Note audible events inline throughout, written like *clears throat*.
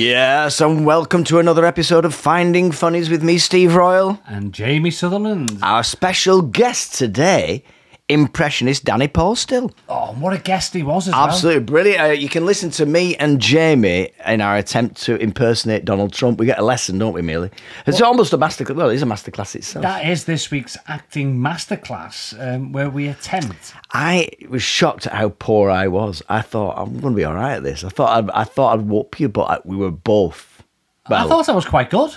Yes, and welcome to another episode of Finding Funnies with me, Steve Royal. And Jamie Sutherland. Our special guest today, impressionist Danny Posthill. Oh, what a guest he was as Absolutely brilliant. Uh, you can listen to me and Jamie in our attempt to impersonate Donald Trump. We get a lesson, don't we, Merely? It's almost a masterclass. Well, it is a masterclass itself. well. That is this week's acting masterclass um, where we attempt. I was shocked at how poor I was. I thought I'm going to be all right at this. I thought I'd, I thought I'd whoop you, but I, we were both. Well, I thought I was quite good.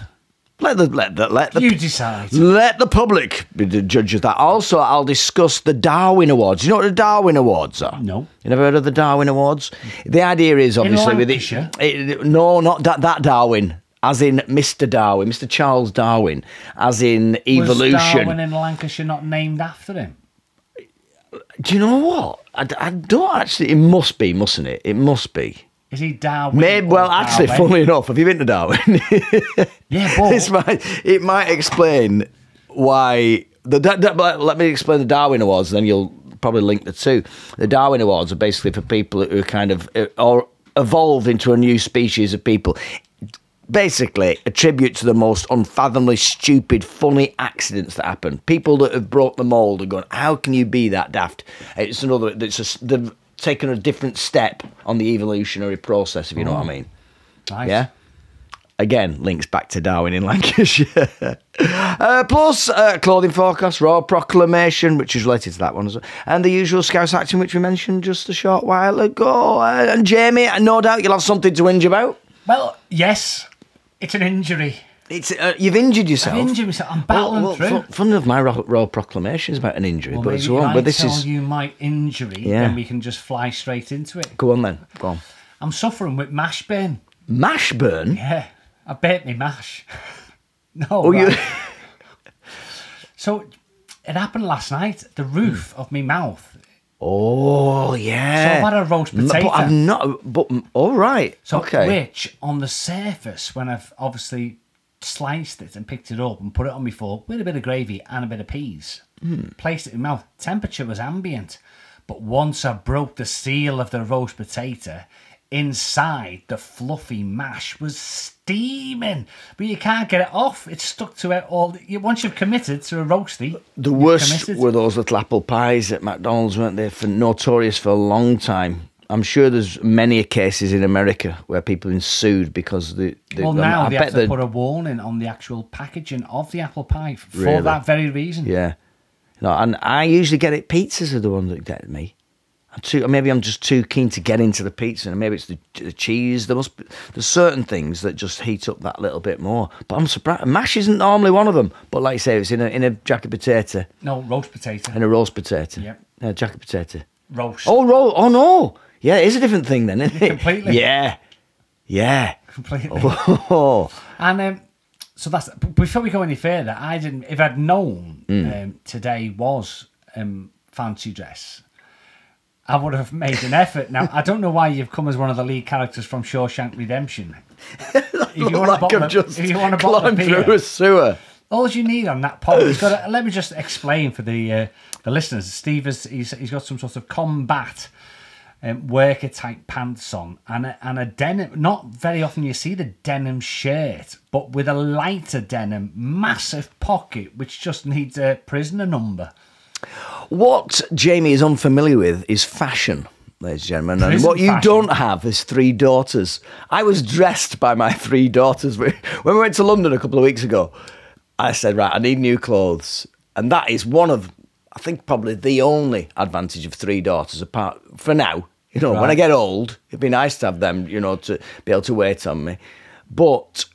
Let the let the let the You decide. Let the public be the judge of that. Also, I'll discuss the Darwin Awards. You know what the Darwin Awards are? No. You never heard of the Darwin Awards? The idea is obviously with it, it- No, not that, that Darwin. As in Mr. Darwin, Mr. Charles Darwin, as in evolution. Was. Darwen in Lancashire not named after him? Do you know what? I don't actually. It must be, mustn't it? It must be. Is he Darwin? Maybe. Well, actually, Darwin? funnily enough, have you been to Darwin? *laughs* Yeah, but this might it might explain why the da- da- but let me explain the Darwin Awards, then you'll probably link the two. The Darwin Awards are basically for people who kind of uh, or evolved into a new species of people. Basically, a tribute to the most unfathomably stupid, funny accidents that happen. People that have broke the mold and gone, "How can you be that daft?" It's another. It's a, they've taken a different step on the evolutionary process, if you know what I mean. Nice. Yeah. Again, links back to Darwen in *laughs* Lancashire. uh, plus, uh, clothing forecast, royal proclamation, which is related to that one as well, and the usual Scouse action, which we mentioned just a short while ago. Uh, and Jamie, no doubt you'll have something to whinge about. Well, yes, it's an injury. It's uh, you've injured yourself. I've injured myself. I'm battling well, through. Fun, fun enough, my ro- royal proclamation is about an injury, Well, but maybe so if on. I But this tell is you my injury, Yeah. then we can just fly straight into it. go on then. Go on. I'm suffering with mash burn. Mash burn. Yeah, I bet me mash. *laughs* no, Oh, you. *laughs* So it happened last night. The roof of my mouth. Oh yeah. So I've had a roast potato. But I've not. But all right. So okay. which on the surface, when I've obviously sliced it and picked it up and put it on my fork with a bit of gravy and a bit of peas, Hmm. placed it in my mouth. Temperature was ambient, but once I broke the seal of the roast potato, inside the fluffy mash was steaming, but you can't get it off. It's stuck to it all. Once you've committed to a roasty, The worst committed. were those little apple pies at McDonald's, weren't they? For notorious for a long time. I'm sure there's many cases in America where people have been sued because the. the Well, now I they bet have to put a warning on the actual packaging of the apple pie for Really? that very reason. Yeah, no, and I usually get it. Pizzas are the ones that get me. I'm too, maybe I'm just too keen to get into the pizza, and maybe it's the, the cheese. There must be, there's certain things that just heat up that little bit more. But I'm surprised. Mash isn't normally one of them. But like I say, it's in a in a jacket potato No, roast potato. and a roast potato. Yep. Yeah, jacket potato. roast. Oh, roll. Oh no. Yeah, it is a different thing then, isn't it? Completely. Yeah. Yeah. completely. Oh. And um, so that's before we go any further. I didn't. If I'd known um, today was um, fancy dress, I would have made an effort. Now I don't know why you've come as one of the lead characters from Shawshank Redemption. *laughs* if you want like a bottle, just if you want bottle beer, through a sewer. all you need on that pot is got. A, *laughs* let me just explain for the uh, the listeners. Steve has he's, he's got some sort of combat um, worker type pants on and a, and a denim. Not very often you see the denim shirt, but with a lighter denim, massive pocket which just needs a prisoner number. What Jamie is unfamiliar with is fashion, ladies and gentlemen. And what you fashion. don't have is three daughters. I was dressed by my three daughters. *laughs* When we went to London a couple of weeks ago, I said, right, I need new clothes. And that is one of, I think, probably the only advantage of three daughters, apart for now. You know, when I get old, it'd be nice to have them, you know, to be able to wait on me. But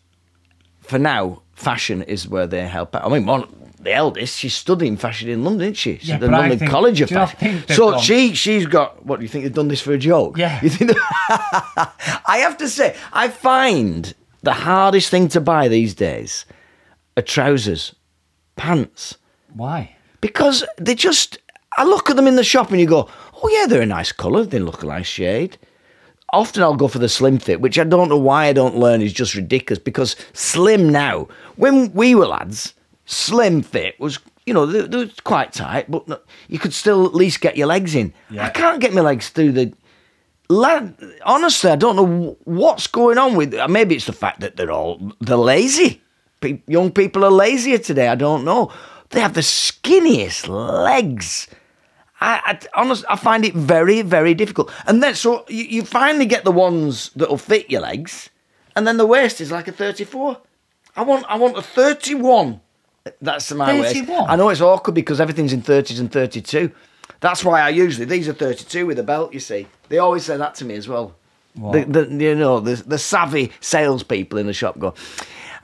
for now, fashion is where they help out. I mean, one, the eldest, she's studying fashion in London, isn't she? She's Yeah, at the London think- College of do you not Fashion. So gone- she, she's got. What do you think they've done this for a joke? Yeah. You think? *laughs* I have to say, I find the hardest thing to buy these days are trousers, pants, Why? Because they just. I look at them in the shop and you go, oh yeah, they're a nice colour. They look a nice shade. Often I'll go for the slim fit, which I don't know why I don't learn is just ridiculous because slim now, when we were lads, slim fit was, you know, they, were quite tight, but no- you could still at least get your legs in. Yeah. I can't get my legs through the. la- honestly, I don't know what's going on with. Uh, maybe it's the fact that they're all they're lazy. Pe- young people are lazier today. I don't know. They have the skinniest legs. I, I honestly, I find it very, very difficult. And then, so you, you finally get the ones that'll fit your legs, and then the waist is like a thirty-four. I want, I want a thirty-one. That's my waist. 31? I know it's awkward because everything's in thirties and thirty-two. That's why I usually these are thirty-two with a belt. You see, they always say that to me as well. The, the, you know, the, the savvy salespeople in the shop go.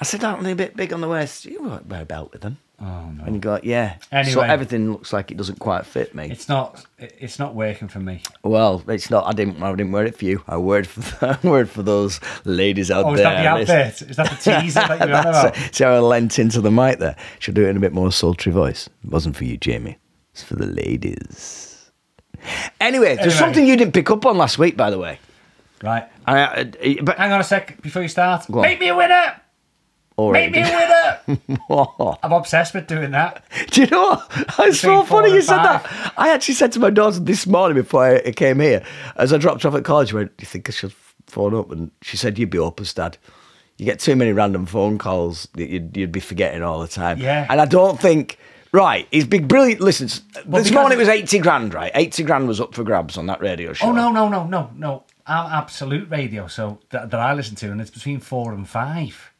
I said, aren't they a bit big on the waist? You won't wear a belt with them. Oh no. And you go, yeah. So everything looks like it doesn't quite fit me. It's not. It's not working for me. Well, it's not. I didn't. I didn't wear it for you. I wore it for. *laughs* I wore it for those ladies out Oh, is there. that the advert? Is that the teaser that you're on *laughs* about? it. See how I leant into the mic there? Should do it in a bit more sultry voice. It wasn't for you, Jamie. It's for the ladies. Anyway, there's Anyway. something you didn't pick up on last week, by the way. Right. I, I, but Hang on a sec before you start. Make me a winner. Already Make me a winner. *laughs* I'm obsessed with doing that. Do you know what? It's so funny you said five. that. I actually said to my daughter this morning before I came here, as I dropped off at college, I went, Do you think I should phone up? And she said, You'd be hopeless, Dad. You get too many random phone calls that you'd, you'd be forgetting all the time. Yeah. And I don't think, right, he's big, brilliant. Listen, this morning it was 80 grand, right? 80 grand was up for grabs on that radio show. Oh no no no no no! I'm absolute radio, so that, that I listen to, and it's between four and five.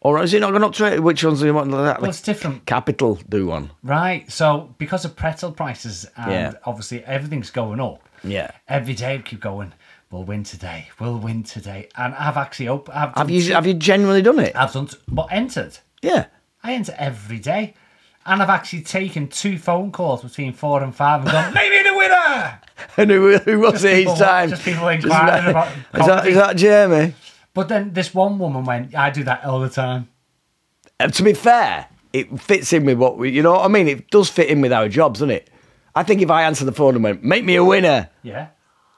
Or is it not going up to it? Which ones do you want? That? Well, it's different, Capital do one. right? So because of pretzel prices and Yeah. obviously everything's going up. Yeah. Every day we keep going. We'll win today. We'll win today. And I've actually op- I've Have you two- have you genuinely done it? I've done t- but entered. Yeah. I enter every day. And I've actually taken two phone calls between four and five and gone, *laughs* maybe the winner! And who, who was it people- each time? just people inquiring about is, that, is that Jamie? But then this one woman went, I do that all the time. And to be fair, it fits in with what we, you know what I mean? It does fit in with our jobs, doesn't it? I think if I answered the phone and went, make me a winner, Yeah.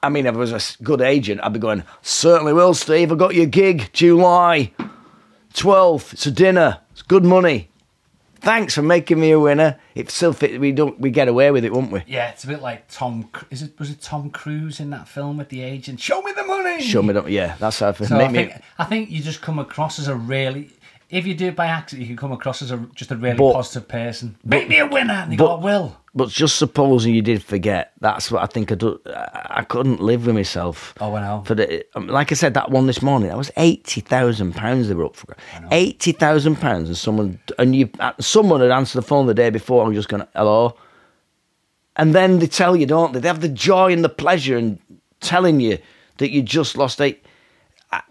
I mean, if I was a good agent, I'd be going, certainly will, Steve. I got your gig, July 12th. It's a dinner. It's good money. Thanks for making me a winner. It still fit. We don't. We get away with it, won't we? Yeah, it's a bit like Tom. Is it was it Tom Cruise in that film with the agent? Show me the money. Show me. That, yeah, that's how I feel. So I me. I think you just come across as a really. If you do it by accident, you can come across as a just a really But- positive person. Make me a winner. And you go, but- I will. But just supposing you did forget, that's what I think I do. I I couldn't live with myself. Oh, I know. For the, um, like I said, that one this morning, that was eighty thousand pounds they were up for. Eighty thousand pounds, and someone and you, uh, someone had answered the phone the day before. I'm just going, hello, and then they tell you, don't they? They have the joy and the pleasure in telling you that you just lost eight, uh,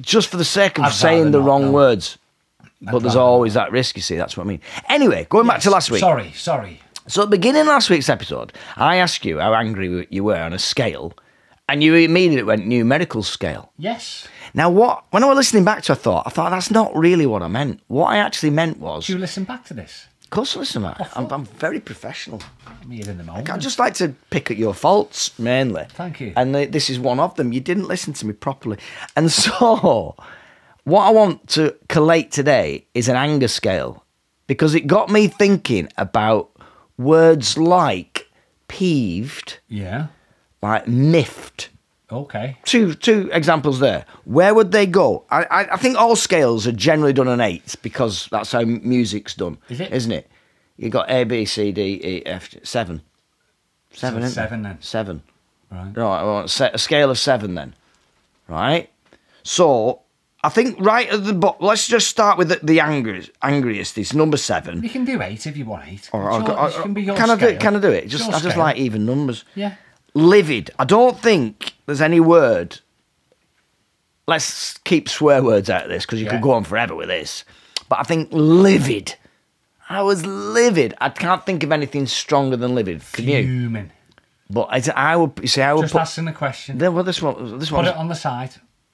just for the sake of I'd saying rather the not, wrong no. words. But there's rather always that risk, you see. That's what I mean. Anyway, going back to last week. Sorry, sorry. So at the beginning of last week's episode, I asked you how angry you were on a scale, and you immediately went numerical scale. Yes. Now, what when I was listening back to, it, I thought, I thought that's not really what I meant. What I actually meant was, Do you listen back to this? Of course, listen, man, I'm, I'm very professional. I'm here in the moment. I just like to pick at your faults mainly. Thank you. And th- this is one of them. You didn't listen to me properly, and *laughs* so what I want to collate today is an anger scale because it got me thinking about words like peeved, yeah. like miffed. Okay. Two two examples there. Where would they go? I, I I think all scales are generally done on eights because that's how music's done. Is it? Isn't it? You got A B C D E F seven. Seven. So seven then. Seven. Right. Right. I want a scale of seven then. Right. So I think right at the bottom. Let's just start with the, the angriest. Angriest is number seven. You can do eight if you want eight. Or It's I'll go- your- it I- can be your can I do? scale. Can I do it? Just I just scale. like even numbers. Yeah. Livid. I don't think there's any word. Let's keep swear words out of this because you Yeah. could go on forever with this. But I think livid. I was livid. I can't think of anything stronger than livid. Can you? Fuming. But I, I would. You see, I would Just put. asking the question. Then, well, this one. This one. Put it on the side.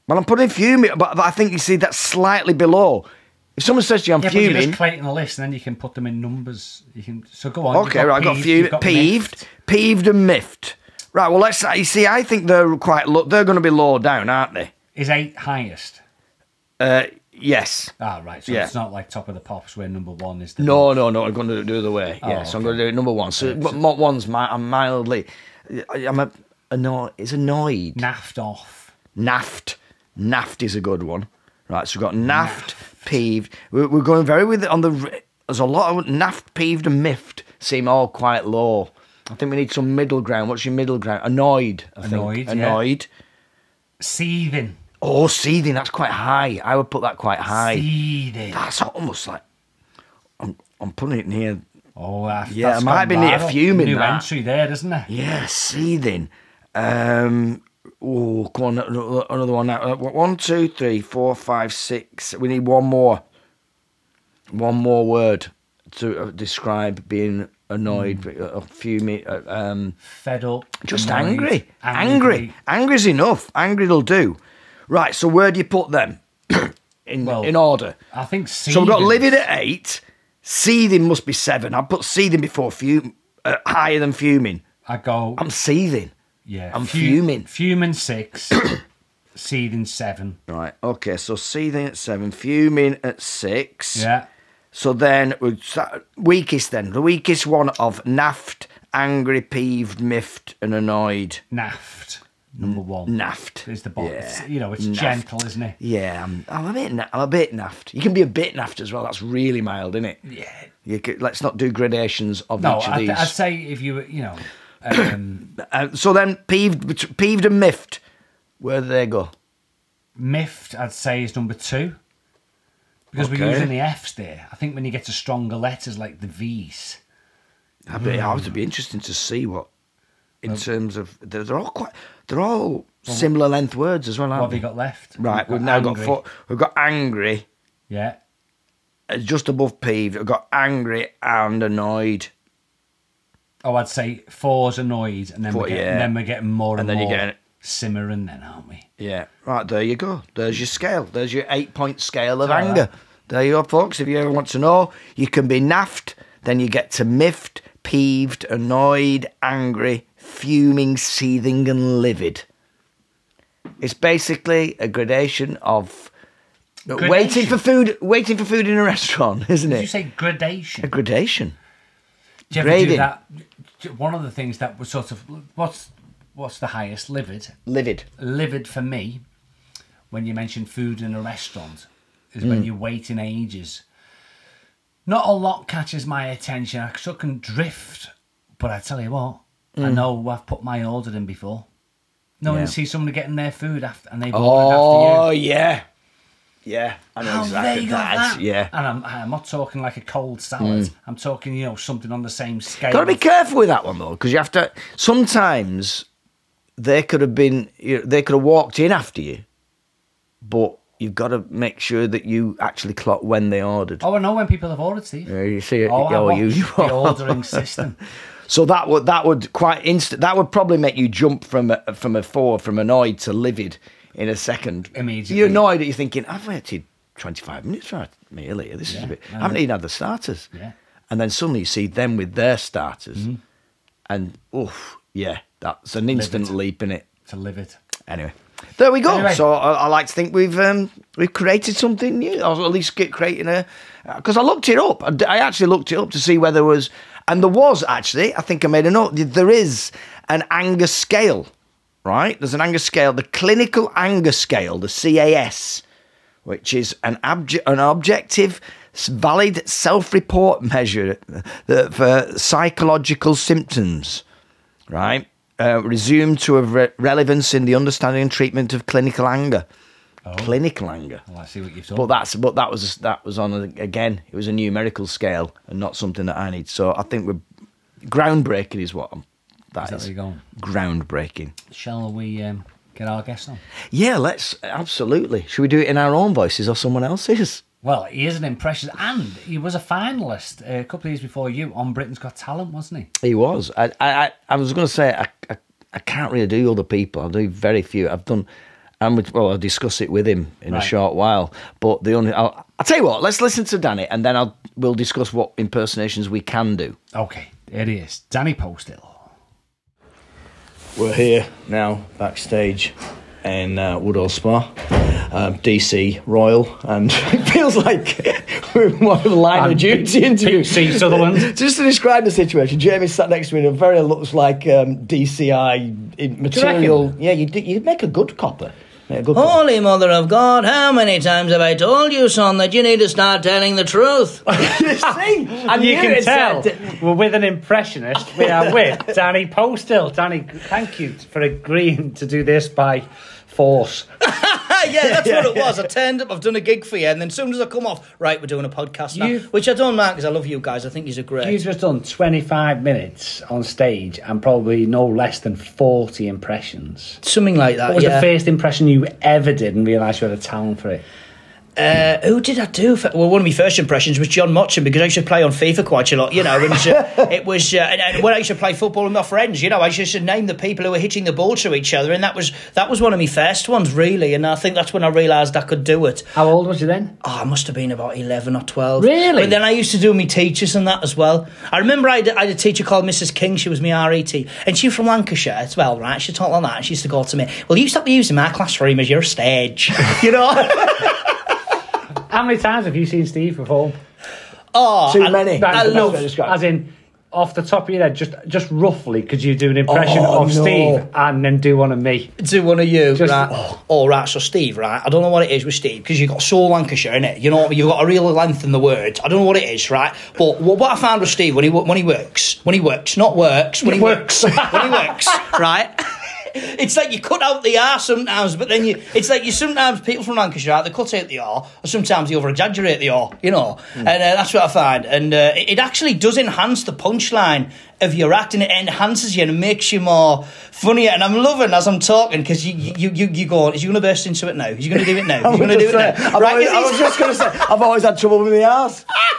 Well, I'm putting fuming, but, but I think you see that's slightly below. If someone says to you, "I'm Yeah, but you're fuming," just creating a list, and then you can put them in numbers. You can. So go on. Okay, right, I got peeved, few got peeved, miffed. peeved and miffed. Right, well, let's. You see, I think they're quite. Low, they're going to be low down, aren't they? Is eight highest? Uh, yes. Ah, right. So Yeah. it's not like top of the pops where number one is. The No, no, no. I'm going to do it the other way. Oh, yeah, so I'm going to do it number one. So, but mo- one's my. I'm mildly. I'm a. annoyed. It's annoyed. Naffed off. Naft. Naft is a good one. Right, so we've got naft, peeved. We're, we're going very with it on the. There's a lot of naft, peeved, and miffed seem all quite low. I think we need some middle ground. What's your middle ground? Annoyed. I Annoyed, Think. yeah. Annoyed. Seething. Oh, seething. That's quite high. I would put that quite high. Seething. That's almost like. I'm, I'm putting it near. Oh, that, Yeah, that's it might be near fuming, New that. entry there, isn't it? Yeah, seething. Um, oh, come on, another another one now. Uh, One, two, three, four, five, six. We need one more. One more word to uh, describe being annoyed, Hmm. uh, fuming, uh, um, Fed up. just annoyed, angry. Angry. Angry's enough. Angry'll do. Right, so where do you put them? *clears throat* in Well, in order. I think seething. So we've got livid at eight. Seething must be seven. I'd put seething before fum- uh, higher than fuming. I go. I'm seething. yeah. I'm fu- fuming. Fuming six. *clears throat* seething seven. Right. Okay. So seething at seven, fuming at six. Yeah. So then weakest then the weakest one of naft, angry, peeved, miffed, and annoyed. Naft. Number one. Naft Is the bottom. Yeah. You know, it's Naft. gentle, isn't it? Yeah, I'm, I'm a bit. I'm a bit naft. You can be a bit naft as well. That's really mild, isn't it? Yeah. You could, let's not do gradations of No, each of I'd, these. I'd say if you, you know, um, *coughs* Uh, so then peeved, peeved and miffed. Where do they go? miffed, I'd say is number two. Because we're using the F's there. I think when you get to stronger letters like the V's, I'd be, I would be interesting to see what, in terms of they're, they're all quite, they're all similar length words as well, what have you got left? Right, we've now got angry. four. We've got angry, Yeah. uh, just above peeved. We've got angry and annoyed. Oh, I'd say four's annoyed, and then Four, we're getting, yeah. then we're getting more And and, then you're more getting- simmering, then aren't we? Yeah, right there you go. There's your scale. There's your eight point scale of anger. that. There you are, folks. If you ever want to know, you can be naffed, then you get to miffed, peeved, annoyed, angry, fuming, seething, and livid. It's basically a gradation of waiting for food. Waiting for food in a restaurant, *laughs* isn't Did you say gradation? A gradation. Do you ever do that? One of the things that was sort of what's what's the highest livid? Livid. Livid for me, when you mention food in a restaurant, is when mm. you're waiting ages. Not a lot catches my attention. I sort of can drift, but I tell you what. I mm. know I've put my order in before. No, Yeah. and see somebody getting their food after, and they've ordered Oh after you. Oh yeah, yeah. I know How exactly they got that. that? Yeah. And I'm, I'm not talking like a cold salad. Mm. I'm talking, you know, something on the same scale. Got to be careful with that one though, because you have to. Sometimes they could have been, you know, they could have walked in after you, but you've got to make sure that you actually clock when they ordered. Oh, I know when people have ordered, Steve. Yeah, you see it. Oh, oh, you, you the *laughs* ordering system. *laughs* So that would that would quite instant. That would probably make you jump from a, from a four from annoyed to livid in a second. Immediately. You're annoyed. that You're thinking, I've waited 25 minutes for meal here. This is a bit. I haven't then- even had the starters. Yeah. And then suddenly you see them with their starters, Mm-hmm. and oof, yeah, that's an instant Livid. leap in it. to live it. Anyway, there we go. Anyway. So I, I like to think we've um, we've created something new, or at least get creating a. Because I looked it up. I actually looked it up to see whether there was, and there was actually. I think I made a note. There is an anger scale, right? There's an anger scale, the clinical anger scale, the CAS, which is an obje- an objective, valid self-report measure for psychological symptoms right? Uh, resumed to have re- relevance in the understanding and treatment of clinical anger. Clinical anger. Well, I see what you've done. But that's but that was that was on a, again. It was a numerical scale and not something that I need. So I think we're groundbreaking is what I'm, that Is that is. where you're going? Groundbreaking. Shall we um, get our guest on? Yeah, let's absolutely. Should we do it in our own voices or someone else's? Well, he is an impression, and he was a finalist uh, a couple of years before you on Britain's Got Talent, wasn't he? He was. I I I, I was going to say I, I I can't really do other people. I do very few. I've done. And with, well, I'll discuss it with him in a short while. But the only, I'll, I'll tell you what. Let's listen to Danny, and then I'll we'll discuss what impersonations we can do. Okay, there he is, Danny Posthill. We're here now backstage in uh, Woodhall Spa, um, DC Royal, and *laughs* it feels like *laughs* we're one of the line of duty interview. PC Sutherland. *laughs* Just to describe the situation, Jamie sat next to me in a very looks like um, DCI in material. Yeah, you'd, you'd make a good copper. Make a good copper. Holy Mother of God, how many times have I told you, son, that you need to start telling the truth? *laughs* you see, *laughs* I you can tell said- we're with an impressionist. We are with *laughs* Danny Posthill. Danny, thank you for agreeing to do this by force. Yeah, that's *laughs* what it was. I turned up, I've done a gig for you, and then as soon as I come off, right, we're doing a podcast now. You- Which I don't mind because I love you guys. I think you're great. You've just done 25 minutes on stage and probably no less than 40 impressions. Something like that, What was yeah. the first impression you ever did and realised you had a talent for it? Uh, who did I do? For, well, one of my first impressions was John Motson because I used to play on FIFA quite a lot, you know. And uh, *laughs* it was uh, and, and when I used to play football with my friends, you know, I used to name the people who were hitting the ball to each other, and that was that was one of my first ones, really. And I think that's when I realised I could do it. How old was you then? Oh, I must have been about 11 or 12. Really? But then I used to do my teachers and that as well. I remember I had, I had a teacher called Mrs. King. She was my RET. And she was from Lancashire as well, right? She taught like that. And she used to go to me, Well, you stop using my classroom as your stage. *laughs* you know? *laughs* How many times have you seen Steve perform? oh, Too I- many. I best love-. As in, off the top of your head, just just roughly, could you do an impression Oh, of no. Steve and then do one of me? Do one of you, Just- right? Oh. All right, so Steve, right? I don't know what it is with Steve because you've got so Lancashire in it. You know, you've got a real length in the words. I don't know what it is, right? But what, what I found with Steve when he when he works, when he works, not works, when he works, when he works, *laughs* right? *laughs* It's like you cut out the R sometimes, but then you. It's like you sometimes people from Lancashire right, they cut out the R, or sometimes they over exaggerate the R. You know, and uh, that's what I find. And uh, it, it actually does enhance the punchline of your act, and it enhances you and makes you more funnier. And I'm loving as I'm talking because you you you you go. Is you going to burst into it now? Is you going to do it now? Is *laughs* you going to do it now? I've always, I was just going to say, I've always had trouble with the arse. *laughs*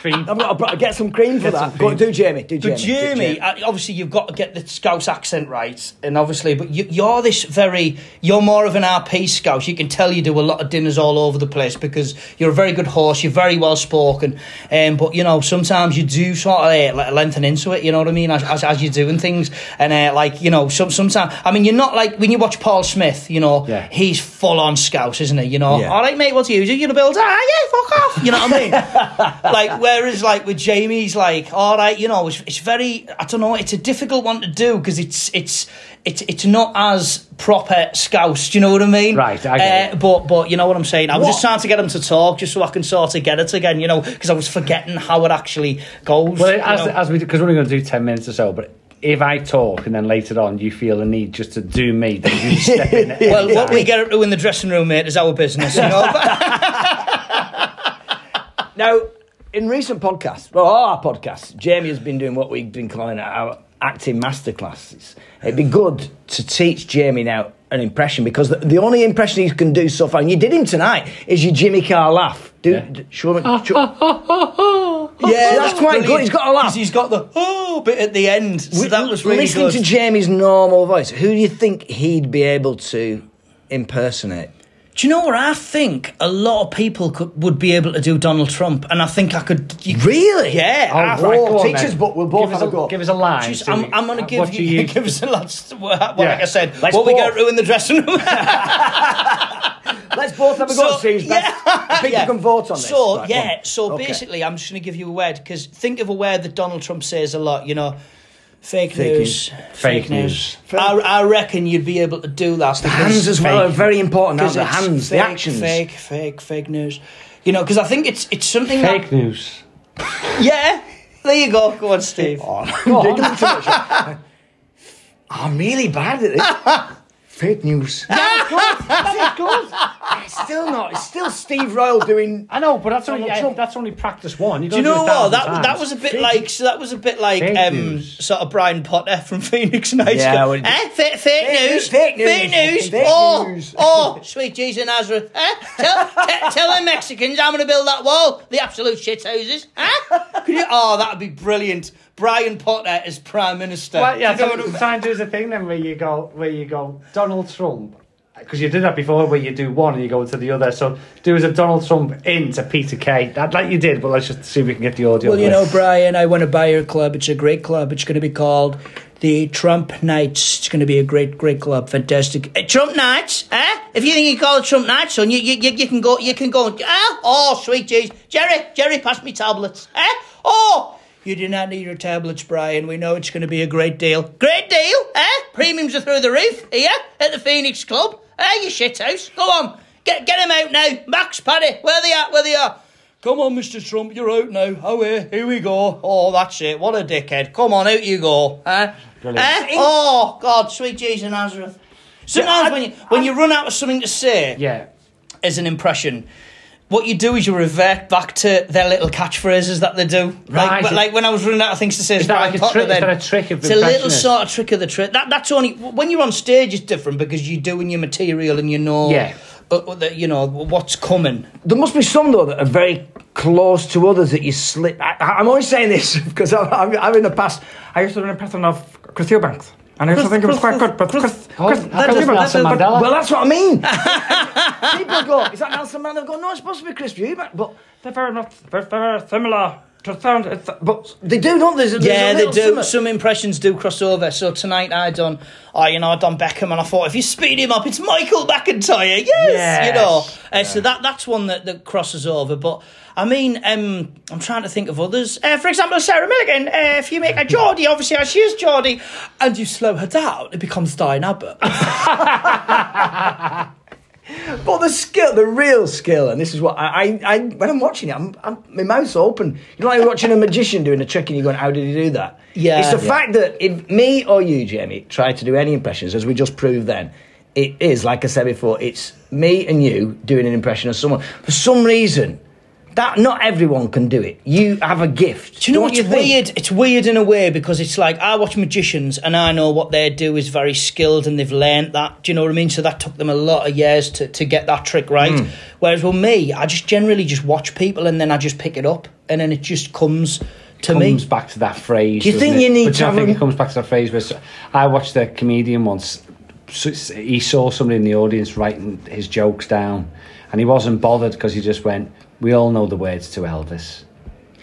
Cream. I've got to get some cream for Get some that. Go do Jamie. Do Jamie. But do Jamie, uh, obviously you've got to get the Scouse accent right, and obviously, but you, you're this very, you're more of an RP Scouse. You can tell you do a lot of dinners all over the place because you're a very good horse. You're very well spoken, um, but you know sometimes you do sort of uh, like lengthen into it. You know what I mean? As, as, as you're doing things, and uh, like you know, some sometimes I mean, you're not like when you watch Paul Smith. You know, Yeah. he's full on Scouse, isn't he? You know, Yeah. all right, mate, what's you? You're gonna build? Ah, yeah, fuck off. You know what I mean? *laughs* like whereas like with Jamie's like all right you know it's, it's very I don't know it's a difficult one to do because it's it's it's it's not as proper scouse do you know what I mean Right, I uh, but but you know what I'm saying I was What? just trying to get him to talk just so I can sort of get it again you know because I was forgetting how it actually goes Well, as, know. as we because we're only going to do 10 minutes or so, but if I talk and then later on you feel the need just to do me, then you *laughs* step in. well what we get up to in the dressing room mate is our business you know *laughs* *laughs* Now, in recent podcasts, well, all our podcasts, Jamie has been doing what we've been calling our acting masterclasses. It'd be good to teach Jamie now an impression because the, the only impression he can do so far, and you did him tonight, is your Jimmy Carr laugh. Do, Yeah. d- show me. show- yeah that's quite good. He's got a laugh. He's got the oh bit at the end so that was really Listening good to Jamie's normal voice, who do you think he'd be able to impersonate? Do you know what I think? A lot of people could would be able to do Donald Trump, and I think I could. You, Really? Yeah. Oh, I- right, whoa, go on teachers, then. but we'll both give us have a go. Give us a line. Just- so I'm, we- I'm going to give you, you *laughs* give us a lot. Well, like I said, Let's what we both. get to in the dressing room. Let's both have a go So, and see who's best. People yeah. can vote on this. So Right, yeah, on. so Okay. basically, I'm just going to give you a word because think of a word that Donald Trump says a lot. You know, fake, Fake news, Fake news. I, I reckon you'd be able to do that. The hands as well are very important. Aren't Because the hands, fake, the actions. fake, fake, fake news. You know, because I think it's it's something that Fake news. yeah. There you go. Go on, Steve. Oh, *laughs* I'm giggling too. *laughs* I'm really bad at this. *laughs* Fake news. *laughs* Yeah, it's good. That's good. *laughs* It's still not. It's still Steve Royal doing. I know, but that's only yeah, Trump. that's only practice one. Do you know what? That that was a bit Fake- like so that was a bit like Fake um, news. sort of Brian Potter from *laughs* Phoenix Nights. Yeah, Go, well, eh? Fake, fake Fake news, news, fake news, fake news. oh, news. oh, sweet Jesus Nazareth. Eh? Tell, te- tell the Mexicans I'm going to build that wall. The absolute shithouses. Eh? Could you? Oh, that would be brilliant. Brian Potter as Prime Minister. Well, yeah, Do you know so what I'm- try and do the thing then where you go, where you go, Donald Trump. because you did that before where you do one and you go to the other. So do as a Donald Trump into Peter Kay. That like you did, but let's just see if we can get the audio. Well, you know. Brian, I want to buy your club. It's a great club. It's going to be called the Trump Knights. It's going to be a great, great club. Fantastic. Uh, Trump Knights, eh? If you think you call it Trump Knights, son, you, you, you, you can go, you can go, ah, oh, sweet jeez. Jerry, Jerry, pass me tablets, eh? Oh, you do not need your tablets, Brian. We know it's going to be a great deal. Great deal, eh? Premiums are through the roof here at the Phoenix Club. Eh, you shit house. Go on. Get, get him out now. Max, Paddy, where they at, where they are. Come on, Mr. Trump, you're out now. Oh, here, here we go. Oh, that's it. What a dickhead. Come on, out you go. Huh? Brilliant. Eh? Oh, God, sweet Jesus Nazareth. Sometimes when you when you run out of something to say yeah. as an impression, what you do is you revert back to their little catchphrases that they do. Right. Like, like when I was running out of things to say, Is that like a Potter trick- is that a trick of It's a little sort of trick of the trick. That, that's only when you're on stage. It's different because you're doing your material and you know, Yeah. uh, that, you know what's coming. There must be some though that are very close to others that you slip. I, I'm always saying this *laughs* because I'm, I'm, I'm in the past. I used to run a pattern of Chris Eubanks, and I used to think it was quite good. But Chris, Oh, Chris, that Eubanks- Nelson but- Mandela. Well, that's what I mean. People go, "Is that Nelson Mandela?" I go, "No, it's supposed to be Chris Eubanks," but they're very not very, very similar to sound. But they do, don't they? There's a- Yeah, they do. similar- Some impressions do cross over. So tonight I done, oh, you know, I done Beckham, and I thought if you speed him up, it's Michael McIntyre. Yes, Yes. you know. Uh, So that that's one that, that crosses over. But I mean, um, I'm trying to think of others. Uh, for example, Sarah Millican. Uh, if you make a *laughs* Geordie, obviously as she is Geordie, and you slow her down, it becomes Diane Abbott. *laughs* *laughs* But the skill, the real skill, and this is what I, I, I when I'm watching it, I'm, I'm my mouth's open. You know, like watching a magician doing a trick, and you're going, "How did he do that?" Yeah. it's the Yeah. fact that if me or you, Jamie, try to do any impressions, as we just proved then, it is like I said before, it's me and you doing an impression of someone. For some reason, that not everyone can do it. You have a gift. Do you know don't what's you weird? It's weird in a way because it's like I watch magicians and I know what they do is very skilled and they've learnt that. Do you know what I mean? So that took them a lot of years to, to get that trick right. Hmm. Whereas with me, I just generally just watch people and then I just pick it up and then it just comes to comes me. Comes back to that phrase. Do you think it? you need but to I think it comes back to that phrase where I watched a comedian once. He saw somebody in the audience writing his jokes down, and he wasn't bothered because he just went, "We all know the words to Elvis."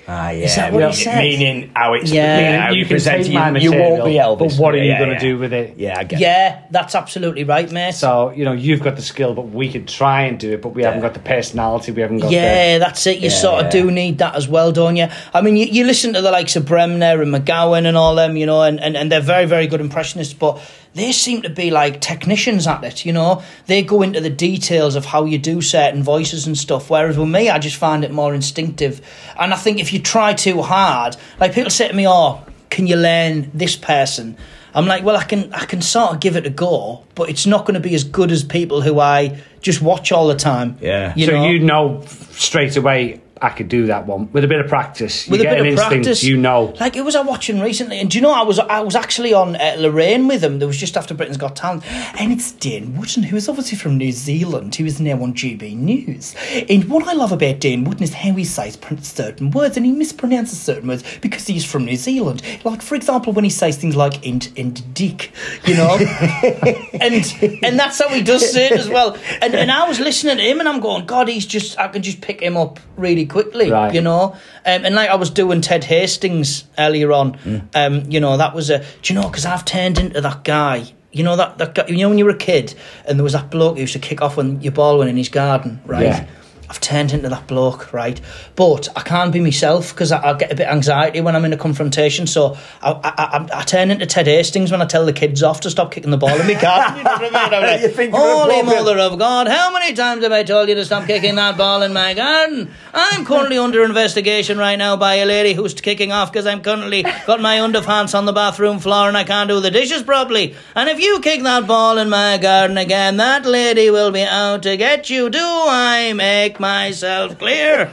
Ah, yeah. that what he said? Meaning how it's Yeah. meaning how you you can present take you, my you won't be Elvis. but what are you Yeah, going to yeah. do with it? Yeah, I get. it. Yeah, that's absolutely right, mate. So you know you've got the skill, but we could try and do it, but we haven't got the personality. We haven't got. Yeah, that's it. You Yeah, sort of yeah. do need that as well, don't you? I mean, you, you listen to the likes of Bremner and McGowan and all them, you know, and, and, and they're very, very good impressionists, but they seem to be like technicians at it, you know? They go into the details of how you do certain voices and stuff, whereas with me, I just find it more instinctive. And I think if you try too hard, like people say to me, oh, can you learn this person? I'm like, well, I can, I can sort of give it a go, but it's not going to be as good as people who I just watch all the time. Yeah. You so know? you know straight away. I could do that one with a bit of practice. You with a bit an of instinct, practice. you know. Like it was I watching recently, and do you know I was I was actually on uh, Lorraine with him. There was just after Britain's Got Talent, and it's Dan Wootton, who is obviously from New Zealand, who is now on GB News. And what I love about Dan Wootton is how he says certain words, and he mispronounces certain words because he's from New Zealand. Like for example, when he says things like "int" and "dick," you know, *laughs* and and that's how he does say it as well. And and I was listening to him, and I'm going, God, he's just I can just pick him up really quickly, Right. you know. Um, and like I was doing Ted Hastings earlier on, Mm. um, you know, that was a. Do you know? Because I've turned into that guy. You know that that guy, you know when you were a kid and there was that bloke who used to kick off when your ball went in his garden, right? Yeah. I've turned into that bloke, right? But I can't be myself because I, I get a bit anxiety when I'm in a confrontation. So I, I, I, I turn into Ted Hastings when I tell the kids off to stop kicking the ball in my garden. You know what I mean? I'm *laughs* like, You Holy mother of God, how many times have I told you to stop kicking that ball in my garden? I'm currently under investigation right now by a lady who's kicking off because I'm currently got my underpants on the bathroom floor and I can't do the dishes properly. And if you kick that ball in my garden again, that lady will be out to get you. Do I make myself clear? *laughs*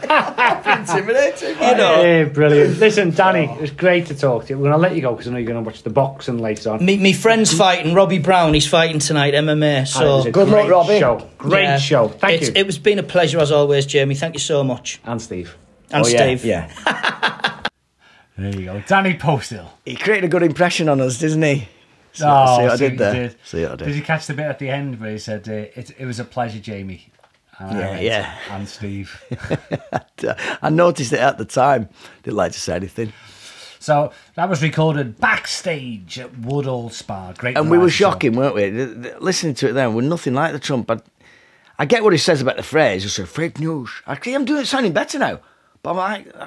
Intimidating. You know. Hey, brilliant. Listen, Danny, it was great to talk to you. We're going to let you go because I know you're going to watch the boxing later on. Me, me friend's fighting. Robbie Brown, he's fighting tonight, MMA. So Good luck, Robbie. Show. Great yeah. show. Thank It's- you. It was been a pleasure as always, Jamie. Thank you so much. and Steve. And Oh, Steve. Yeah. *laughs* There you go. Danny Posthill. He created a good impression on us, didn't he? See, what- see what I see did what there? Did. See what I did? you catch the bit at the end where he said, uh, it, it was a pleasure, Jamie? And Yeah, yeah. *laughs* And Steve. *laughs* I noticed it at the time. Didn't like to say anything. so that was recorded backstage at Woodhall Spa. Great. And we were variety show. shocking, weren't we? Listening to it then, we're nothing like the Trump. I, I get what he says about the phrase. It's a fake news. Actually, I'm doing it sounding better now. But I'm like, uh,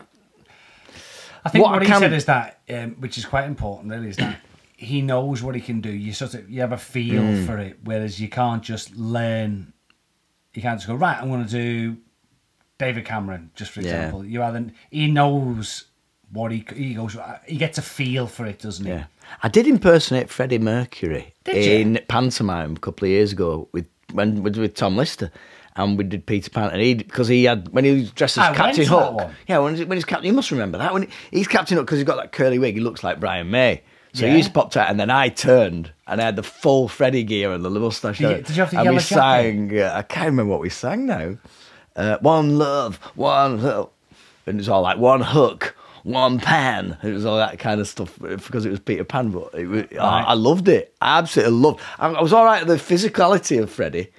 I think What what, I he can- said is that, um, which is quite important, really, is that he knows what he can do. You sort of you have a feel Mm. for it, whereas you can't just learn. You can't just go right. I'm going to do David Cameron, just for Yeah. example. You either he knows what he he goes. Uh, he gets a feel for it, doesn't he? yeah. I did impersonate Freddie Mercury in pantomime a couple of years ago with when with, with Tom Lister. And we did Peter Pan, and he because he had when he was dressed as ah, I Captain Hook. Yeah, when, when he's Captain, you must remember that when he, he's Captain Hook because he's got that curly wig. He looks like Brian May. So Yeah. he's popped out, and then I turned and I had the full Freddie gear and the moustache. Did you- did you have the and we jacket? sang. Uh, I can't remember what we sang now. Uh, one love, one love, and it's all like one hook, one pan. It was all that kind of stuff uh, because it was Peter Pan. But it was, oh, I loved it. I absolutely loved. I, I was all right with the physicality of Freddie.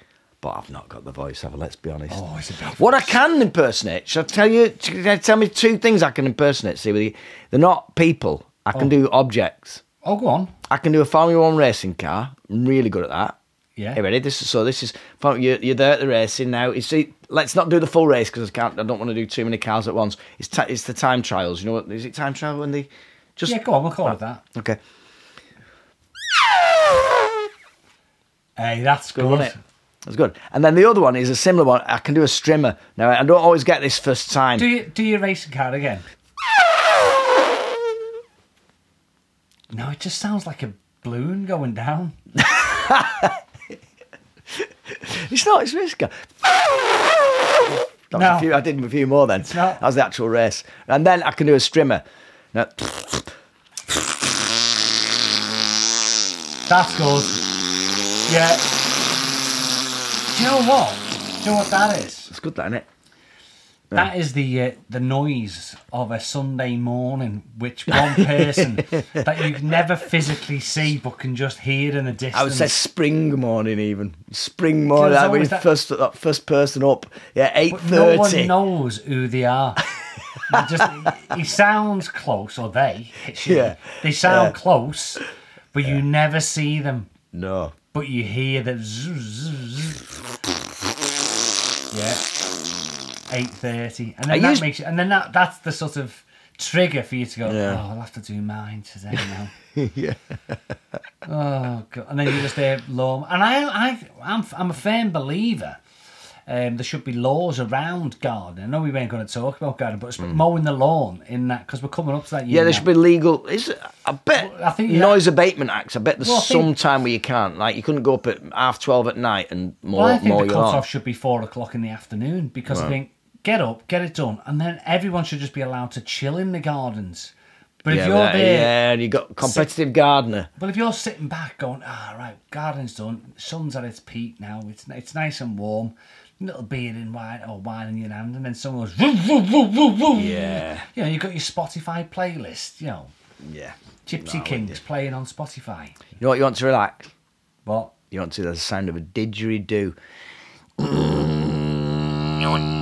But I've not got the voice, have I? Let's be honest. Oh, it's a What I can impersonate, shall I tell you? Tell me two things I can impersonate? See, they're not people. I can oh. do objects. Oh, go on. I can do a Formula One racing car. I'm really good at that. Yeah. Hey, ready? This is so. This is you're, you're there at the racing now. You see, let's not do the full race because I can't. I don't want to do too many cars at once. It's ti it's the time trials. You know what? Is it time trial when they just Yeah, go on. We'll call it that. okay? Hey, that's good. Good? That's good. And then the other one is a similar one. I can do a strimmer. Now I don't always get this first time. Do you do your racing car again? No, it just sounds like a balloon going down. *laughs* It's not. It's. That No. a few, I did a few more then. That was the actual race. And then I can do a strimmer. Now, That's good. Yeah. Do you know what? Do you know what that is? it's good, that, isn't it? That is the uh, the noise of a Sunday morning, which one person *laughs* that you can never physically see but can just hear in the distance. I would say spring morning, even spring morning. Like when that- first that first person up, yeah, eight But no one thirty. knows who they are. *laughs* Just he sounds close, or they. Yeah. They sound Yeah. close, but you never see them. No, But you hear the zzz, zzz, zzz. *laughs* yeah, eight thirty, and then I that used- makes you, and then that that's the sort of trigger for you to go. Yeah. Oh, I'll have to do mine today now. *laughs* yeah, Oh god! And then you just hear law. And I, I, I'm, I'm a firm believer. Um, there should be laws around gardening. I know we weren't going to talk about gardening, but it's mowing the lawn in that because we're coming up to that. Year Hmm. yeah. There now. should be legal. Is it? I bet. Well, I think, yeah. noise abatement acts. I bet there's Well, I think- some time where you can't. Like you couldn't go up at half twelve at night and mow, Well, I think mow the your cut lawn. off should be four o'clock in the afternoon because I think get up, get it done, and then everyone should just be allowed to chill in the gardens. But yeah, if you're there, yeah, and you got competitive gardener. But if you're sitting back going, ah, right, garden's done, sun's at its peak now, it's it's nice and warm, little beer in wine or wine in your hand, and then someone goes, vroom, vroom, vroom, vroom, vroom. Yeah, You know, you've got your Spotify playlist, you know, yeah. Gypsy Kings playing on Spotify. You know what you want to relax? What? You want to There's the sound of a didgeridoo. *clears throat*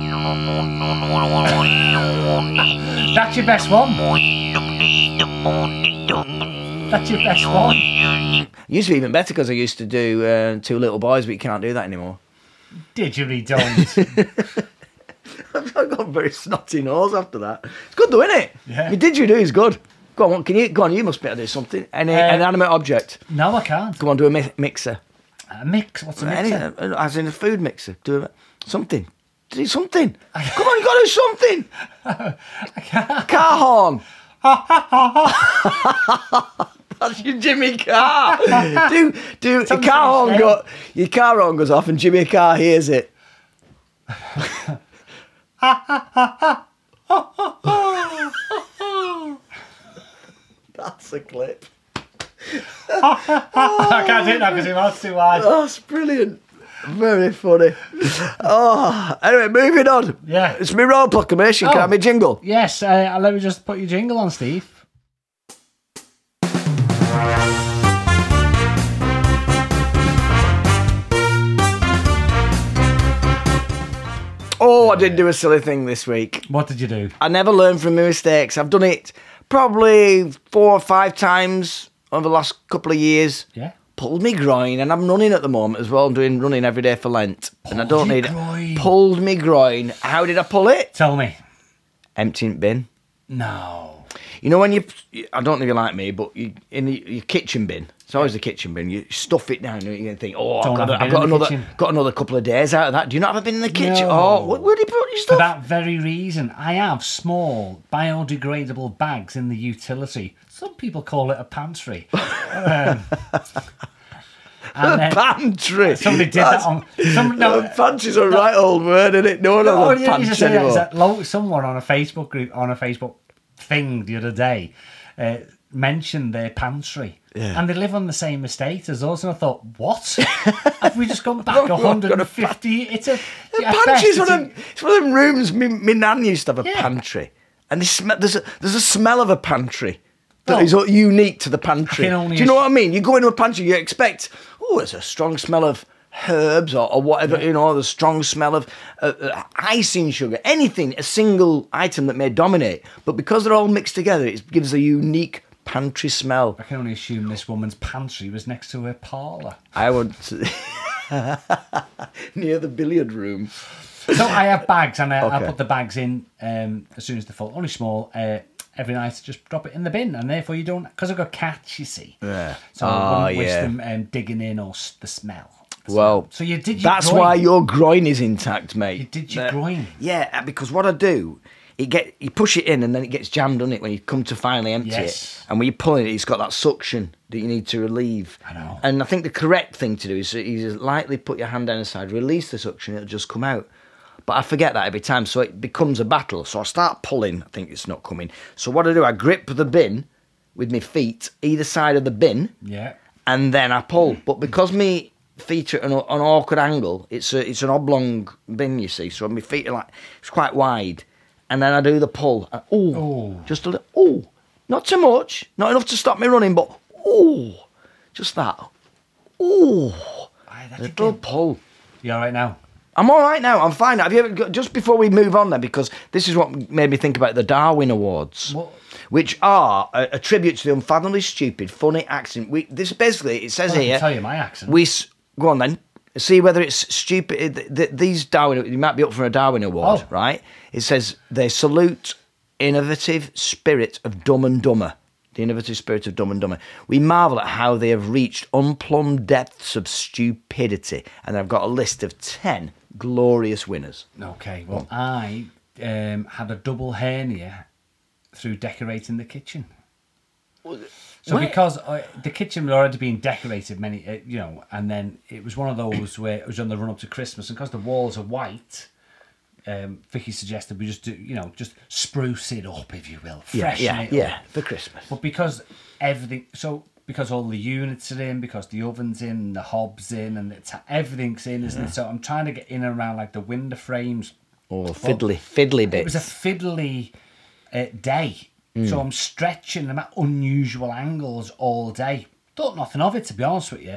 That's your best one. That's your best one. Used to be even better because I used to do uh, two little boys, but you can't do that anymore. Didgeridoo. *laughs* I've got a very snotty nose after that. It's good though, isn't it? Yeah. Your do? is good. Go on, can you go on? You must be able to do something. Any Uh, an animate object. no, I can't. Go on, do a mi- mixer. A mix. What's a mixer? uh, as in a food mixer. Do a, something. Do something. Come on, you got to do something. Car horn. *laughs* That's your Jimmy Carr. *laughs* do do your car horn go, your car horn goes off and Jimmy Carr hears it. *laughs* That's a clip. I can't do it now because your mouth's too wide. Oh, that's brilliant. Very funny. Oh, anyway, moving on. Yeah. It's my road proclamation, oh. can't be jingle. Yes, uh, let me just put your jingle on, Steve. Oh, I did do a silly thing this week. What did you do? I never learn from my mistakes. I've done it probably four or five times over the last couple of years. Yeah. Pulled me groin, and I'm running at the moment as well. I'm doing running every day for Lent, and I don't need groin. it. Pulled me groin. How did I pull it? Tell me. Emptying bin. No. You know when you, I don't know if you like me, but you in the, your kitchen bin. It's always the kitchen bin. You stuff it down, and you think, "Oh, I've got, a I've got another, kitchen. got another couple of days out of that." Do you not have a bin in the kitchen? No. Oh, where, where do you put your stuff? For that very reason, I have small biodegradable bags in the utility. Some people call it a pantry. *laughs* Um, and then Pantry. somebody did That's- that on. Some, no, Uh, pantry's a right old word, isn't it? No one No, has a pantry just say that, that someone on a Facebook group on a Facebook thing the other day uh, mentioned their pantry. Yeah. And they live on the same estate as us, and I thought, what? Have we just gone back *laughs* We've got a 150? It's a at pantry's it's one of them, it's one of them rooms. My, me nan used to have a Yeah. pantry, and they sm- there's a there's a smell of a pantry that is unique to the pantry. I can only Do you know what I mean? You go into a pantry, you expect oh, there's a strong smell of herbs or, or whatever you know, the strong smell of uh, uh, icing sugar, anything, a single item that may dominate. But because they're all mixed together, it gives a unique pantry smell. I can only assume this woman's pantry was next to her parlour. I would. *laughs* near the billiard room. So I have bags, and I, I put the bags in um, as soon as they're full. Only small. Uh, every night, just drop it in the bin, and therefore you don't. Because I've got cats, you see. Yeah. So I Oh, wouldn't wish yeah. them um, digging in or s- the smell. Well, so you did. Your That's groin. why your groin is intact, mate. You did your groin. Yeah, uh, because what I do, it get you push it in and then it gets jammed on it when you come to finally empty Yes. it. And when you pull it, it's got that suction that you need to relieve. I know. And I think the correct thing to do is you lightly put your hand down the side, release the suction, it'll just come out. But I forget that every time, so it becomes a battle. So I start pulling, I think it's not coming. So what I do, I grip the bin with my feet either side of the bin Yeah. and then I pull. But because me feet are at an, an awkward angle, it's a, it's an oblong bin, you see. So my feet are like it's quite wide, and then I do the pull. Ooh. just a little. Ooh, not too much, not enough to stop me running, but ooh, just that. That's little again. pull. You all right now? I'm all right now. I'm fine. Have you ever got, just before we move on then, because this is what made me think about the Darwin Awards, What? which are a, a tribute to the unfathomably stupid, funny accent. We this basically it says Well, here. tell you my accent. We go on then. See whether it's stupid. th- th- These Darwin, you might be up for a Darwin Award, Oh. right? It says they salute innovative spirit of Dumb and Dumber. The innovative spirit of Dumb and Dumber. We marvel at how they have reached unplumbed depths of stupidity, and I've got a list of ten glorious winners. Okay. Well, I um, had a double hernia through decorating the kitchen. So Where- because uh, the kitchen had already been decorated many, uh, you know, and then it was one of those where it was on the run up to Christmas, and because the walls are white, um, Vicky suggested we just do, you know, just spruce it up, if you will, Yeah, freshen yeah, it yeah, up. for Christmas. But because everything, so because all the units are in, because the oven's in, the hob's in, and it's, everything's in, isn't it? So I'm trying to get in and around like the window frames. Oh, fiddly, fiddly It was a fiddly uh, day, so I'm stretching them at unusual angles all day. Thought nothing of it, to be honest with you.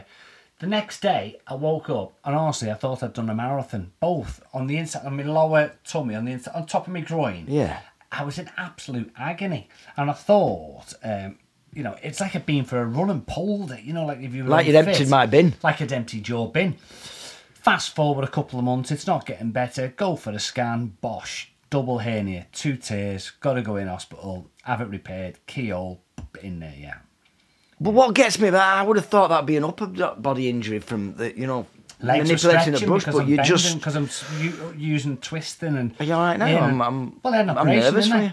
The next day, I woke up and honestly, I thought I'd done a marathon, both on the inside, on my lower tummy, on the inside, on top of my groin. Yeah. I was in absolute agony, and I thought, um, you know, it's like I'd been for a run and pulled it. You know, like if you were Like you'd emptied my bin. like I'd emptied your bin. Fast forward a couple of months, it's not getting better. Go for a scan, bosh, double hernia, two tears, got to go in hospital, have it repaired, keyhole in there, yeah. But what gets me, about I would have thought that'd be an upper body injury from the, you know, Legs manipulating the brush, because but I'm you just because I'm using twisting and. Are you all right now? I'm- I'm- well, had an I'm nervous for you.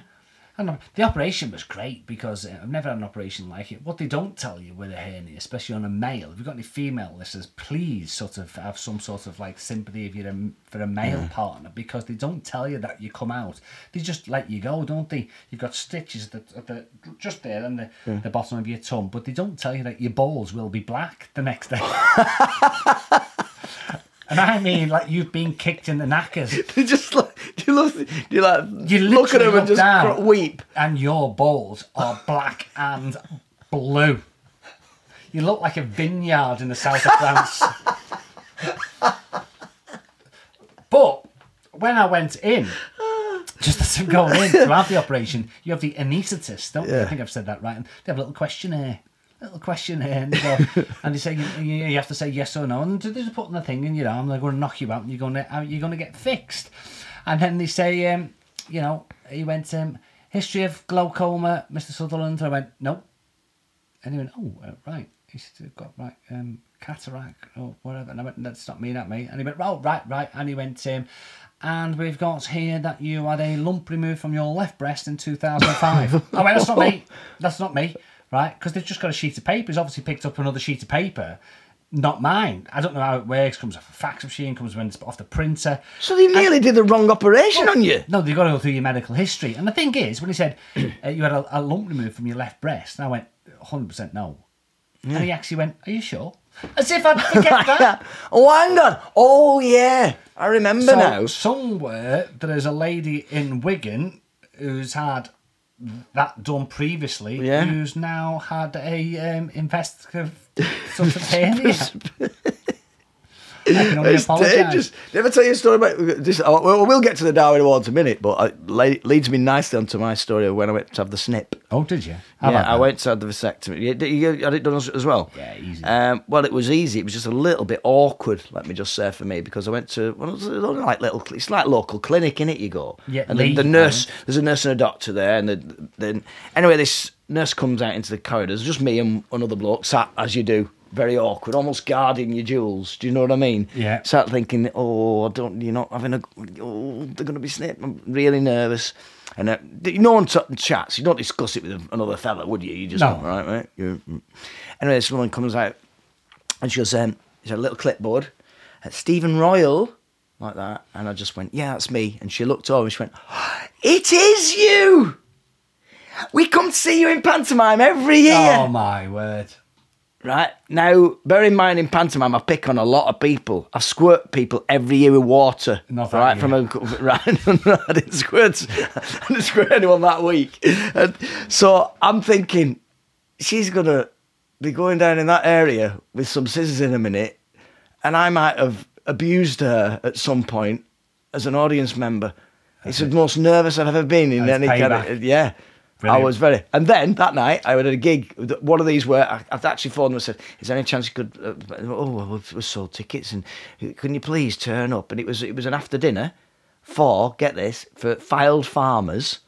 And the operation was great because uh, I've never had an operation like it. What they don't tell you with a hernia, especially on a male, if you've got any female listeners, please sort of have some sort of like sympathy if you're a, for a male partner because they don't tell you that you come out. They just let you go, don't they? You've got stitches at the, at the just there on the, the bottom of your tongue, but they don't tell you that your balls will be black the next day. *laughs* *laughs* And I mean, like you've been kicked in the knackers. *laughs* You just like, you look, you like You look at him and just cr- weep? and your balls are black and blue. You look like a vineyard in the south of France. *laughs* but when I went in, just as I'm going in to have the operation, you have the anaesthetist, don't you? I think I've said that right. And they have a little questionnaire. Little questionnaire, and go, *laughs* and they say you, you have to say yes or no, and they're just putting the thing in your arm. They're going to knock you out, and you're going to you're going to get fixed. And then they say, um, you know, he went um, history of glaucoma, Mr. Sutherland. I went no, and he went, oh, uh, right. he's got right um, cataract or whatever. And I went, that's not me, not me. And he went, oh, right, right. And he went, um, and we've got here that you had a lump removed from your left breast in 2005. *laughs* I went, that's not me. That's not me. Right? Because they've just got a sheet of paper. He's obviously picked up another sheet of paper. Not mine. I don't know how it works. Comes off a fax machine, comes when it's off the printer. So they nearly did the wrong operation on you. No, they've got to go through your medical history. And the thing is, when he said *clears throat* uh, you had a, a lump removed from your left breast, and I went, 100% no. And he actually went, Are you sure? As if I'd forget *laughs* that. oh, hang on. Oh, yeah. I remember so, now. somewhere there is a lady in Wigan who's had that done previously, Yeah. who's now had a um, investigative sort *laughs* of hernia. I can only *laughs* It's apologise. dangerous. Did I ever tell you a story about this? Well, we'll get to the Darwin Awards in a minute, but it leads me nicely onto my story of when I went to have the snip. Oh, did you? How yeah, I that? went to have the vasectomy. You, you, you had it done as, as well? Yeah, easy. Um, well, it was easy. It was just a little bit awkward, let me just say, for me, because I went to, well, it was only like little, it's like local clinic, in it. you go. Yeah, And the, the um, nurse, there's a nurse and a doctor there, and the, then, anyway, this nurse comes out into the corridors, just me and another bloke sat, as you do, very awkward, almost guarding your jewels. Do you know what I mean? Yeah. Start thinking, oh, I don't, you're not having a, oh, they're going to be snipped. I'm really nervous. And uh, no one t- chats. You don't discuss it with another fella, would you? You just No. right, right. You, mm. anyway, this woman comes out and she goes, um, it's a little clipboard. Uh, Stephen Royle, like that. And I just went, yeah, that's me. And she looked over and she went, it is you. We come to see you in pantomime every year. Oh, my word. Right now, bear in mind in pantomime, I pick on a lot of people. I squirt people every year with water. Not that right year. from a *laughs* right. *laughs* I didn't squirt. *laughs* I didn't squirt anyone that week. And so I'm thinking, she's gonna be going down in that area with some scissors in a minute, and I might have abused her at some point as an audience member. It's the most nervous I've ever been in That's any kind of yeah. I was very, and then that night I had a gig. One of these where I, I'd actually phoned them and said, "Is there any chance you could? Uh, oh, well, we've, we've sold tickets, and can you please turn up?" And it was it was an after dinner for get this for Fylde farmers,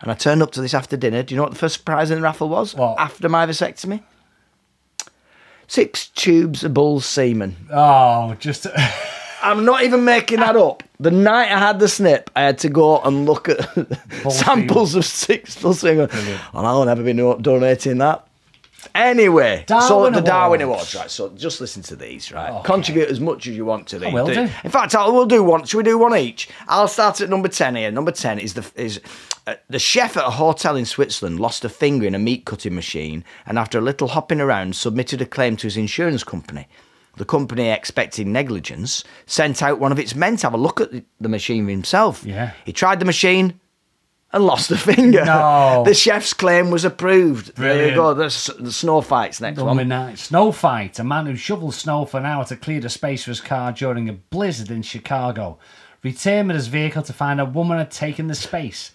and I turned up to this after dinner. Do you know what the first prize in the raffle was? What? After my vasectomy, six tubes of bull semen. Oh, just. *laughs* I'm not even making that up. The night I had the snip, I had to go and look at *laughs* samples of six plus semen. And I'll never be donating that. Anyway, so Darwin the Darwin Awards. Awards, right? So just listen to these, right? Okay. Contribute as much as you want to these. will do. In fact, I'll, we'll do one. Should we do one each? I'll start at number ten here. Number ten is the is uh, the chef at a hotel in Switzerland lost a finger in a meat cutting machine, and after a little hopping around, submitted a claim to his insurance company. The company, expecting negligence, sent out one of its men to have a look at the, machine himself. Yeah. He tried the machine and lost a finger. No. *laughs* The chef's claim was approved. There Brilliant. you go. The, the snow fights next one. nine. Snow fight. A man who shovels snow for an hour to clear the space for his car during a blizzard in Chicago. Returned with his vehicle to find a woman had taken the space.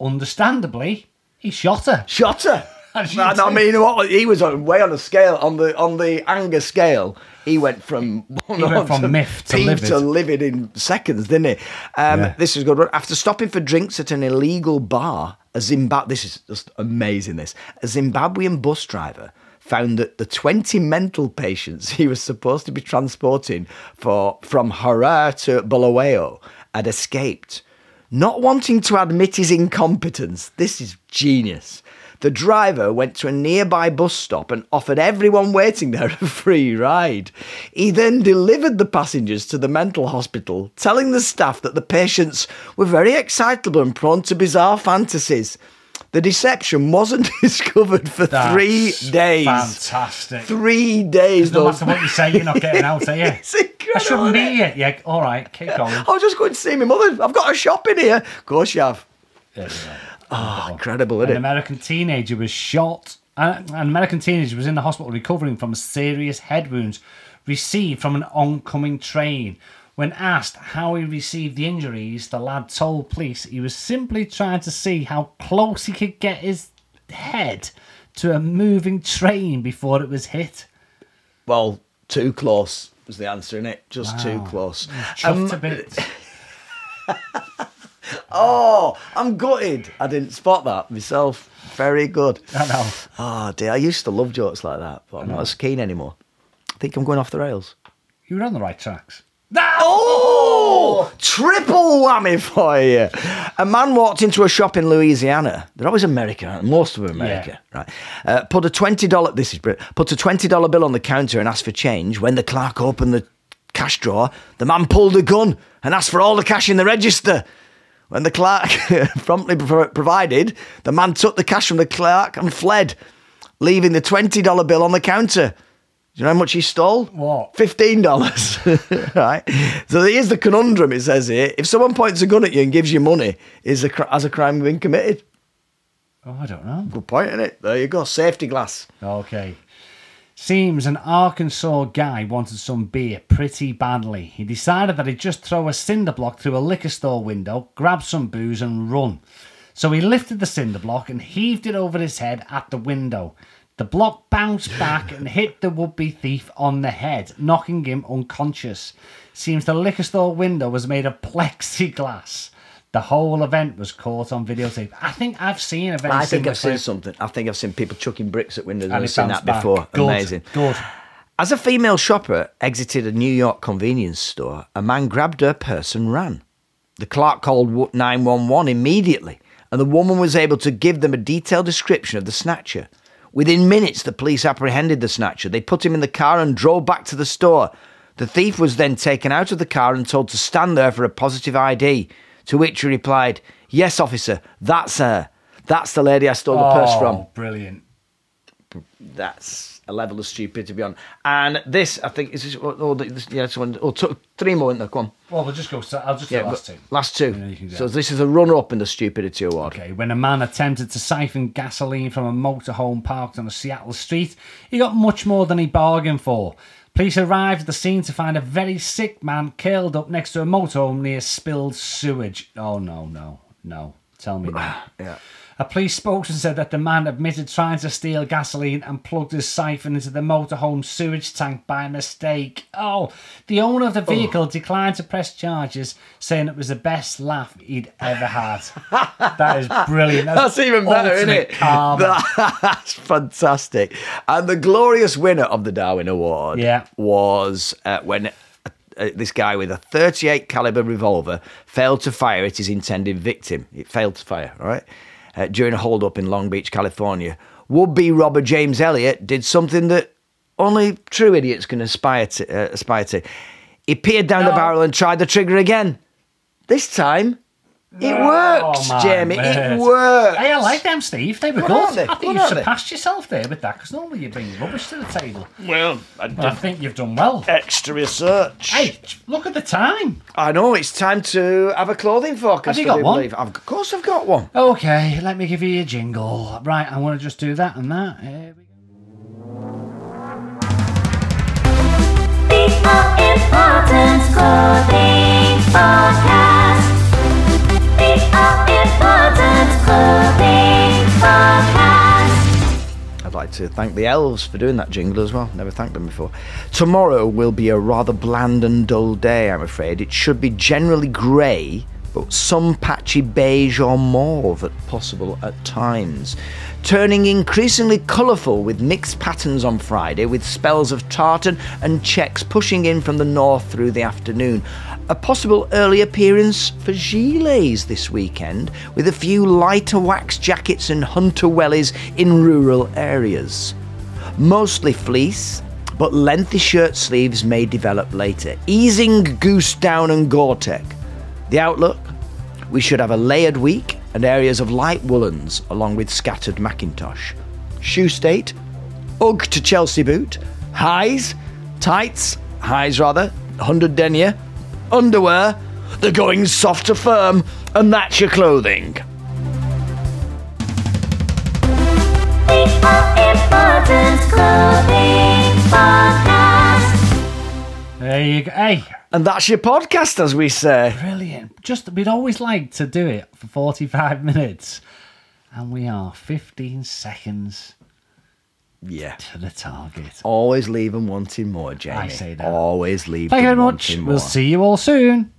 Understandably, he shot her. Shot her. You And I mean, what he was on way on a scale on the on the anger scale. He went from He went from myth to peeved livid. to livid in seconds, didn't he? Um, Yeah. This is good. After stopping for drinks at an illegal bar, a Zimbab This is just amazing. This a Zimbabwean bus driver found that the 20 mental patients he was supposed to be transporting for from Harare to Bulawayo had escaped. Not wanting to admit his incompetence, this is genius. The driver went to a nearby bus stop and offered everyone waiting there *laughs* a free ride. He then delivered the passengers to the mental hospital, telling the staff that the patients were very excitable and prone to bizarre fantasies. The deception wasn't *laughs* discovered for That's three days. Fantastic. Three days, no though. matter what you say, you're not getting out, are you? *laughs* It's incredible, I shouldn't be here. Yeah, all right, keep going. I was just going to see my mother. I've got a shop in here. Of course you have. Oh, incredible, An isn't it? American teenager was shot. uh, An American teenager was in the hospital recovering from serious head wounds received from an oncoming train When asked how he received the injuries, the lad told police he was simply trying to see how close he could get his head to a moving train before it was hit. Well, too close was the answer, in it? Just too close. Um, to bits. *laughs* *laughs* oh, I'm gutted. I didn't spot that myself. Very good. I know. Oh dear, I used to love jokes like that, but I'm not as keen anymore. I think I'm going off the rails. You were on the right tracks. Oh, triple whammy for you. A man walked into a shop in Louisiana. They're always America, most of them America, right? Uh, put a twenty dollar. This is Brit. Put a twenty dollar bill on the counter and asked for change. When the clerk opened the cash drawer, the man pulled a gun and asked for all the cash in the register. When the clerk *laughs* promptly provided, the man took the cash from the clerk and fled, leaving the twenty dollar bill on the counter. Do you know how much he stole? What? Fifteen dollars. *laughs* right. So here's the conundrum. It says here: if someone points a gun at you and gives you money, is a has a crime been committed? Oh, I don't know. Good point, is it? There you go. Safety glass. Okay. Seems an Arkansas guy wanted some beer pretty badly. He decided that he'd just throw a cinder block through a liquor store window, grab some booze, and run. So he lifted the cinder block and heaved it over his head at the window. The block bounced back and hit the would be thief on the head, knocking him unconscious. Seems the liquor store window was made of plexiglass. The whole event was caught on videotape. I think I've seen a very I think I've seen something. I think I've seen people chucking bricks at windows. And I've seen that back. before. Good, Amazing. Good. As a female shopper exited a New York convenience store, a man grabbed her purse and ran. The clerk called 911 immediately, and the woman was able to give them a detailed description of the snatcher. Within minutes, the police apprehended the snatcher. They put him in the car and drove back to the store. The thief was then taken out of the car and told to stand there for a positive ID, to which he replied, Yes, officer, that's her. That's the lady I stole the purse oh, from Oh, brilliant. that's a level of stupidity beyond. And this, I think, is this, oh, oh, this, yeah, this one, oh, two, three more in there. Come on. Well, we'll just go. So I'll just Yeah, last two. Last two. So this is a runner-up in the stupidity award. Okay, when a man attempted to siphon gasoline from a motorhome parked on a Seattle street, he got much more than he bargained for. Police arrived at the scene to find a very sick man curled up next to a motorhome near spilled sewage. Oh no, no, no! Tell me *sighs* now. Yeah. A police spokesman said that the man admitted trying to steal gasoline and plugged his siphon into the motorhome sewage tank by mistake. Oh, the owner of the vehicle declined to press charges, saying it was the best laugh he'd ever had. *laughs* that is brilliant. That's even better, isn't it? *laughs* That's fantastic. And the glorious winner of the Darwin Award Yeah. was uh, when uh, this guy with a 38 caliber revolver failed to fire at his intended victim. It failed to fire, all right? Uh, during a hold-up in Long Beach, California. Would-be robber James Elliott did something that only true idiots can aspire to. Uh, aspire to. He peered down the barrel and tried the trigger again. This time, it worked, Oh, Jamie. word. It worked. Hey, I like them, Steve. They were Good, good. they? I think Good, you aren't they? surpassed yourself there with that because normally you bring rubbish to the table. Well, I But I think you've done well. extra research. Hey, look at the time. I know it's time to have a clothing forecast. Have you got one? I've, of course, I've got one. Okay, let me give you a jingle. Right, I want to just do that and that. Here we go. The All Important Clothing Podcast. I'd like to thank the elves for doing that jingle as well. Never thanked them before. Tomorrow will be a rather bland and dull day, I'm afraid. It should be generally grey, but some patchy beige or mauve at possible at times. Turning increasingly colourful with mixed patterns on Friday, with spells of tartan and checks pushing in from the north through the afternoon. A possible early appearance for gilets this weekend, with a few lighter wax jackets and hunter wellies in rural areas. Mostly fleece, but lengthy shirt sleeves may develop later, easing goose down and Gore-Tex. The outlook? We should have a layered week and areas of light woolens along with scattered Macintosh. Shoe state? Ugg to Chelsea boot. Highs? Tights? Highs rather. 100 denier. Underwear? They're going soft to firm, and that's your clothing. The All Important Clothing Podcast. There you go. Hey, And that's your podcast, as we say. Brilliant. Just we'd always like to do it for 45 minutes. And we are 15 seconds Yeah. to the target. Always leave them wanting more, Jamie. I say that. Always leave Thank you very much. We'll more. see you all soon.